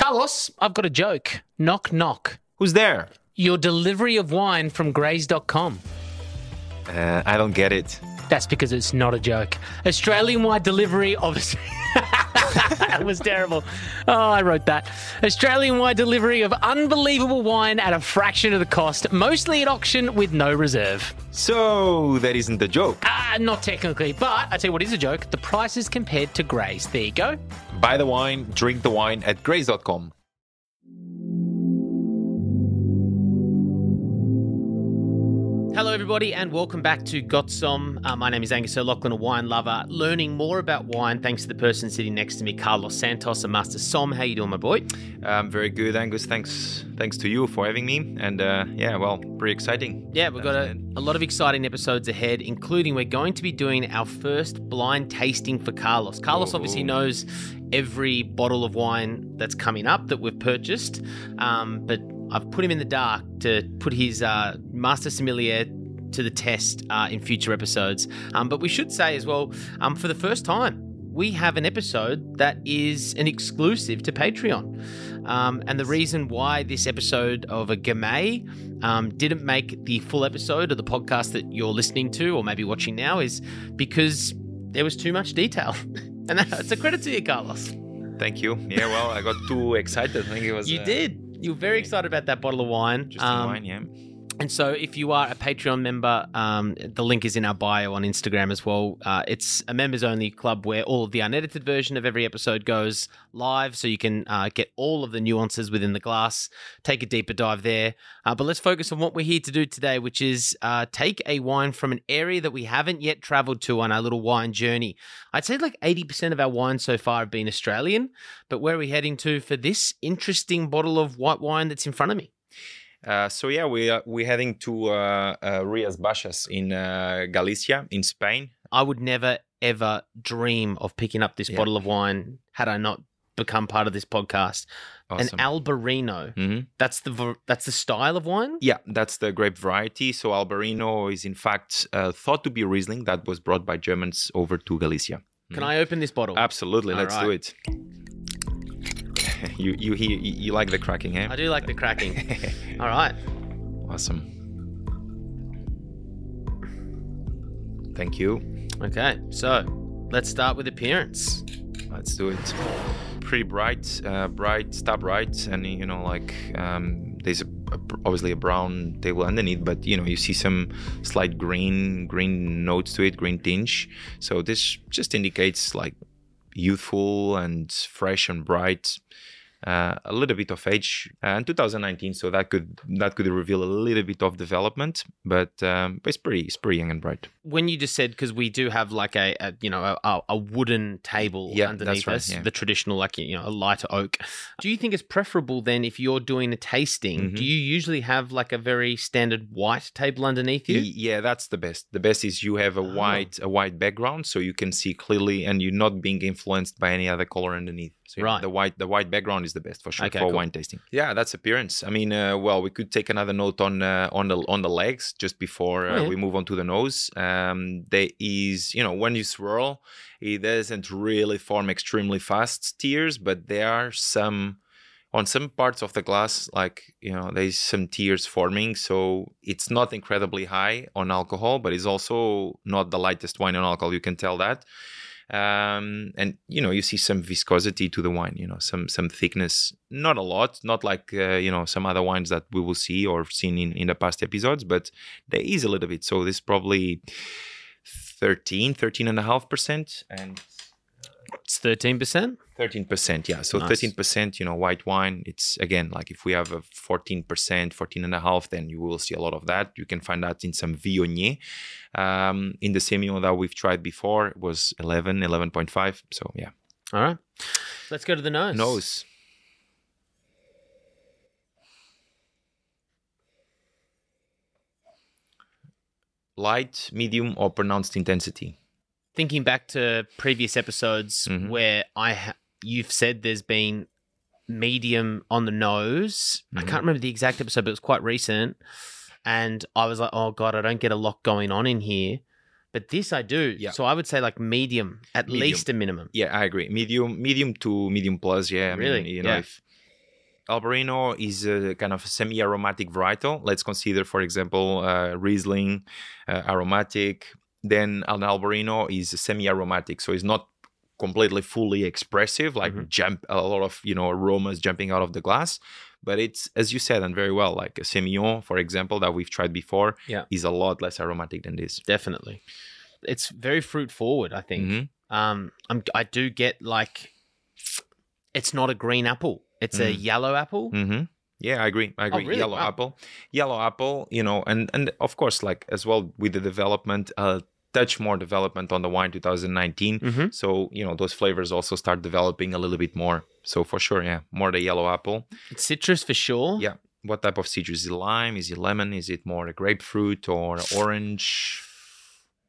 Carlos, I've got a joke. Knock, knock. Who's there? Your delivery of wine from Grays.com. Uh, I don't get it. That's because it's not a joke. Australian wide delivery of. that was terrible. Oh, I wrote that. Australian wide delivery of unbelievable wine at a fraction of the cost, mostly at auction with no reserve. So that isn't the joke. Ah, not technically, but I tell you what is a joke. The price is compared to Grays. There you go. Buy the wine, drink the wine at grays.com. Hello, everybody, and welcome back to Got Somme. Uh, my name is Angus O'Loughlin, a wine lover, learning more about wine thanks to the person sitting next to me, Carlos Santos, a master som. How you doing, my boy? Um, very good, Angus. Thanks, thanks to you for having me. And uh, yeah, well, pretty exciting. Yeah, we've got a, a lot of exciting episodes ahead, including we're going to be doing our first blind tasting for Carlos. Carlos obviously knows every bottle of wine that's coming up that we've purchased, um, but I've put him in the dark to put his uh, master sommelier to the test uh, in future episodes. Um, but we should say as well, um, for the first time, we have an episode that is an exclusive to Patreon. Um, and the reason why this episode of a Gamay um, didn't make the full episode of the podcast that you're listening to or maybe watching now is because there was too much detail. and that's a credit to you, Carlos. Thank you. Yeah, well, I got too excited. I think it was. You uh, did. You were very excited about that bottle of wine. Just Um, wine, yeah. And so, if you are a Patreon member, um, the link is in our bio on Instagram as well. Uh, it's a members only club where all of the unedited version of every episode goes live, so you can uh, get all of the nuances within the glass, take a deeper dive there. Uh, but let's focus on what we're here to do today, which is uh, take a wine from an area that we haven't yet traveled to on our little wine journey. I'd say like 80% of our wines so far have been Australian, but where are we heading to for this interesting bottle of white wine that's in front of me? Uh, so yeah, we are we're heading to uh, uh, Rias Baixas in uh, Galicia, in Spain. I would never ever dream of picking up this Yeah. bottle of wine had I not become part of this podcast. Awesome. An Albarino. Mhm. That's the that's the style of wine. Yeah, that's the grape variety. So Albarino is in fact uh, thought to be Riesling that was brought by Germans over to Galicia. Can I open this bottle? Absolutely, All let's do it. you you hear you, you like the cracking, eh? I do like the cracking. All right. awesome. Thank you. Okay. So let's start with appearance. Let's do it. Pretty bright, uh, bright, star bright, and you know, like um, there's a, a- obviously a brown table underneath, but you know, you see some slight green, green notes to it, green tinge. So this just indicates like youthful and fresh and bright. Uh, a little bit of age, uh, and 2019, so that could that could reveal a little bit of development, but um, it's pretty it's pretty young and bright. When you just said because we do have like a, a you know a, a wooden table Yeah, underneath right, us, yeah. the traditional like you know a lighter oak. Do you think it's preferable then if you're doing a tasting? Mhm. Do you usually have like a very standard white table underneath you? Yeah, that's the best. The best is you have a Oh. white a white background, so you can see clearly, and you're not being influenced by any other color underneath. So Right. the white the white background is the best for sure Okay, for cool. wine tasting. Yeah, that's appearance. I mean, uh, well, we could take another note on uh, on the on the legs just before uh, Oh, yeah. we move on to the nose. Um, there is, you know, when you swirl, it doesn't really form extremely fast tears, but there are some on some parts of the glass like you know there's some tears forming so it's not incredibly high on alcohol but it's also not the lightest wine on alcohol you can tell that um, and you know you see some viscosity to the wine you know some some thickness. Not a lot not like uh, you know some other wines that we will see or seen in, in the past episodes but there is a little bit. So this probably 13 13 and a half percent and It's thirteen percent. Thirteen percent, yeah. So Nice. thirteen percent, you know, white wine. It's again like if we have a fourteen percent, 14 and a half, then you will see a lot of that. You can find that in some Viognier. Um, in the Semillon that we've tried before, it was 11, 11.5. So yeah, All right. Let's go to the nose. nose. Light, medium, or pronounced intensity. Thinking back to previous episodes Mhm. where I ha- you've said there's been medium on the nose. I Mhm. can't remember the exact episode, but it was quite recent. And I was like, oh god, I don't get a lot going on in here. But this I do. Yeah. So I would say like medium, at Medium. least a minimum. Yeah, I agree. Medium, medium to medium plus. Yeah, I Really? Mean, you know, Yeah. if Albarino is a kind of semi-aromatic varietal. Let's consider, for example, uh, Riesling, uh, aromatic. Then an Albarino is semi-aromatic, so it's not completely fully expressive, like Mhm. jump a lot of you know aromas jumping out of the glass. But it's as you said and very well, like a Semillon, for example, that we've tried before, Yeah. is a lot less aromatic than this. Definitely. It's very fruit forward, I think. Mhm. Um, I'm, I do get like, it's not a green apple. It's a Mm. yellow apple. Yeah, I agree. I agree. Oh, really? Yellow Wow. apple, yellow apple. You know, and and of course, like as well with the development, a touch more development on the wine 2019. Mm-hmm. So you know those flavors also start developing a little bit more. So for sure, yeah, more the yellow apple. It's citrus for sure. Yeah. What type of citrus? Is it lime? Is it lemon? Is it more a grapefruit or orange?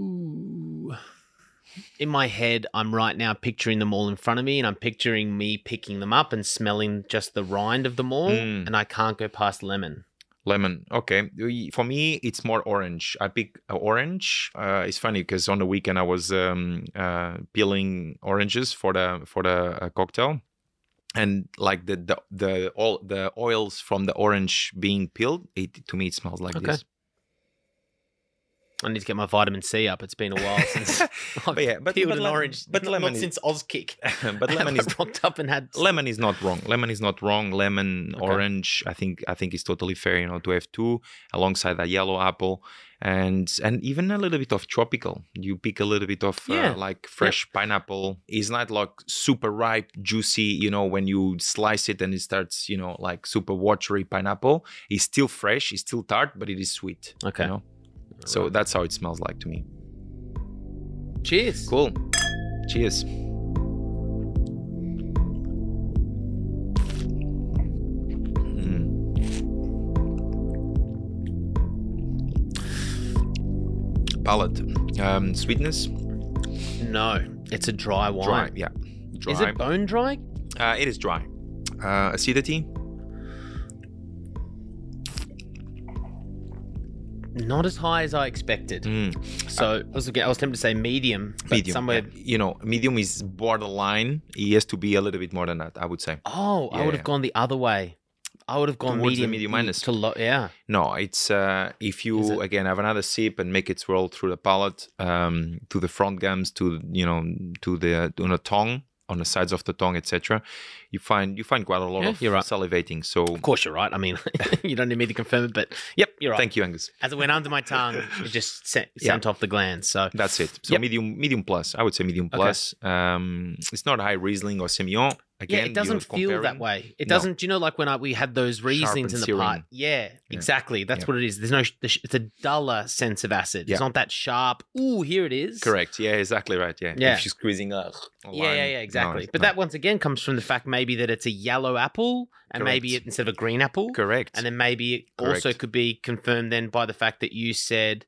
Ooh. In my head, I'm right now picturing them all in front of me, and I'm picturing me picking them up and smelling just the rind of them all, Mm. and I can't go past lemon. Lemon. Okay. For me, it's more orange. I pick uh, orange. Uh, it's funny because on the weekend I was um, uh, peeling oranges for the for the uh, cocktail, and like the the the all the oils from the orange being peeled, it to me it smells like Okay. this. I need to get my vitamin C up. It's been a while since I've But yeah, but- peeled but an lem- orange. but not, lemon not is- since Ozkick. but lemon is rocked up and had lemon is not wrong. Lemon is not wrong. Lemon, Okay. orange. I think I think it's totally fair. You know, to have two alongside a yellow apple, and and even a little bit of tropical. You pick a little bit of Yeah. uh, like fresh pineapple. It's not like super ripe, juicy. You know, when you slice it and it starts, you know, like super watery pineapple. It's still fresh. It's still tart, but it is sweet. Okay. You know? So that's how it smells like to me. Cheers. Cool. Cheers. Mm. Palate. Um, sweetness. No, it's a dry wine. Dry. Yeah. Dry. Is it bone dry? Uh, it is dry. Uh, acidity. Not as high as I expected. Mm. So I was, I was tempted to say medium, but Medium. somewhere. You know, medium is borderline. It has to be a little bit more than that. I would say. Oh, I Yeah, would yeah. have gone the other way. I would have gone Towards medium, medium minus. to low. Yeah. No, it's uh, if you again have another sip and make it swirl through the palate, um, to the front gums, to you know, to the on the tongue, on the sides of the tongue, etc. You find you find quite a lot Yeah, of you're right. salivating. So Of course, you're right. I mean, you don't need me to confirm it, but yep, you're right. thank you, Angus. As it went under my tongue, it just sent, Yeah. sent off the glands. So That's it. So Yep. medium, medium plus. I would say medium Okay. plus. Um, it's not high Riesling or Semillon. Again, yeah, it doesn't feel that way. It No. doesn't. Do you know, like when I, we had those Rieslings in the searing. part? Yeah, exactly. That's Yeah. what it is. There's no. It's a duller sense of acid. Yeah. It's not that sharp. Ooh, here it is. Correct. Yeah, exactly right. Yeah. Yeah. If you're squeezing a, a Yeah, yeah, yeah, exactly. it's but not. that once again comes from the fact maybe that it's a yellow apple, and maybe it, instead of a green apple, correct. and then maybe it also could be confirmed then by the fact that you said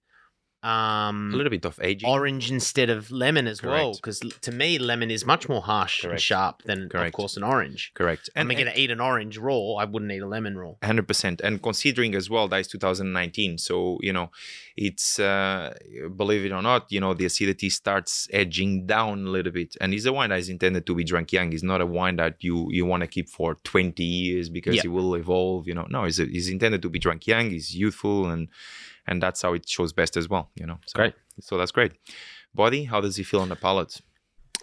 um, a little bit of aging. orange instead of lemon as well. Because to me, lemon is much more harsh and sharp than, of course, an orange. Correct. And I'm going to eat an orange raw. I wouldn't eat a lemon raw. Hundred percent, and considering as well that is 2019, so you know, it's uh, believe it or not, you know, the acidity starts edging down a little bit, and it's a wine that is intended to be drunk young. It's not a wine that you you want to keep for 20 years because Yeah. it will evolve. You know, no, it's, it's intended to be drunk young. It's youthful, and and that's how it shows best as well. You know, so, Great. So that's great. Body, how does it feel on the palate?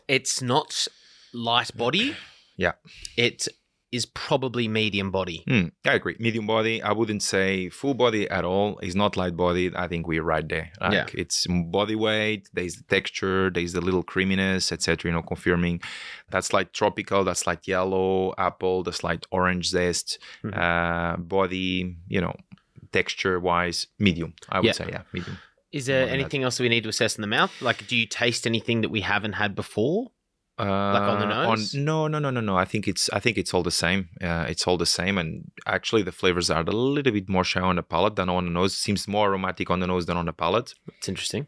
It's not light body. Yeah. It is probably medium body. Hmm, I agree. Medium body. I wouldn't say full body at all. It's not light body. I think we're right there. Like Yeah. it's body weight. There's the texture. There's the little creaminess, etc. You know, confirming that's like tropical. That's like yellow apple. That's like orange zest. Mhm. Uh, body. You know, texture wise, medium. I would Yeah. say yeah, medium. Is there More anything else that we need to assess in the mouth? Like, do you taste anything that we haven't had before? Uh, on the nose? no, no, no, no, no. I think it's I think it's all the same. Uh, it's all the same, and actually the flavors are a little bit more shy on the palate than on the nose. Seems more aromatic on the nose than on the palate. It's interesting.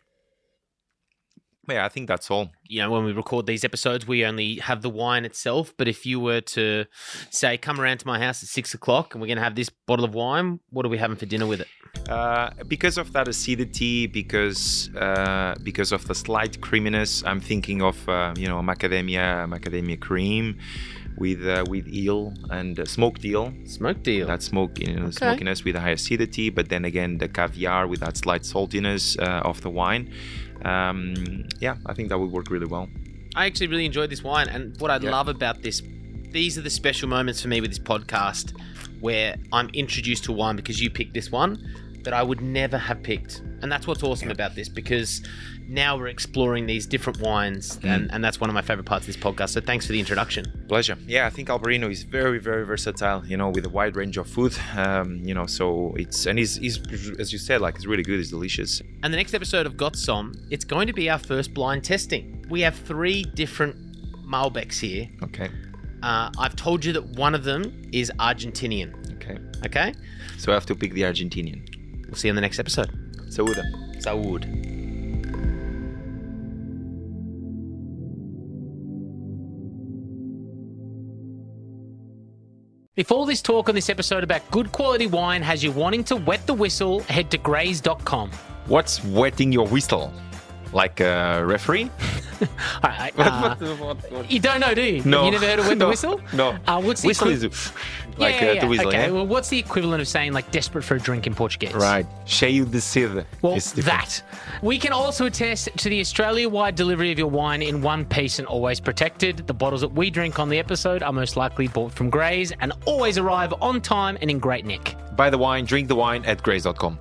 Yeah, I think that's all. You know, when we record these episodes, we only have the wine itself. But if you were to say, come around to my house at six o'clock and we're going to have this bottle of wine, what are we having for dinner with it? Uh, because of that acidity, because uh, because of the slight creaminess, I'm thinking of uh, you know macadamia macadamia cream. with uh, with eel and uh, smoked eel. Smoked eel. That smoke, you know, smokiness with a high acidity, but then again the caviar with that slight saltiness uh, of the wine. Um, yeah, I think that would work really well. I actually really enjoyed this wine, and what I Yeah. love about this, these are the special moments for me with this podcast, where I'm introduced to wine because you picked this one that I would never have picked, and that's what's awesome about this because now we're exploring these different wines, Mm. and, and that's one of my favorite parts of this podcast. So thanks for the introduction. Pleasure. Yeah, I think Albarino is very, very versatile. You know, with a wide range of food. Um, you know, so it's and he's, he's as you said, like it's really good. It's delicious. And the next episode of Got Somme, it's going to be our first blind testing. We have three different Malbecs here. Okay. Uh, I've told you that one of them is Argentinian. Okay. Okay, So I have to pick the Argentinian. We'll see you in the next episode. Saúde. Saúde. If all this talk on this episode about good quality wine has you wanting to wet the whistle, head to grays.com. What's wetting your whistle? Like a referee? All right, uh, you don't know, do you? No. You never heard of wet No. the whistle? No. Uh, what's the whistle equi- is like yeah, uh, yeah, the whistle, okay, yeah? well, what's the equivalent of saying like desperate for a drink in Portuguese? Right. Cheio de sede. Well, that. We can also attest to the Australia wide delivery of your wine in one piece and always protected. The bottles that we drink on the episode are most likely bought from Grays and always arrive on time and in great nick. Buy the wine, drink the wine at grays.com.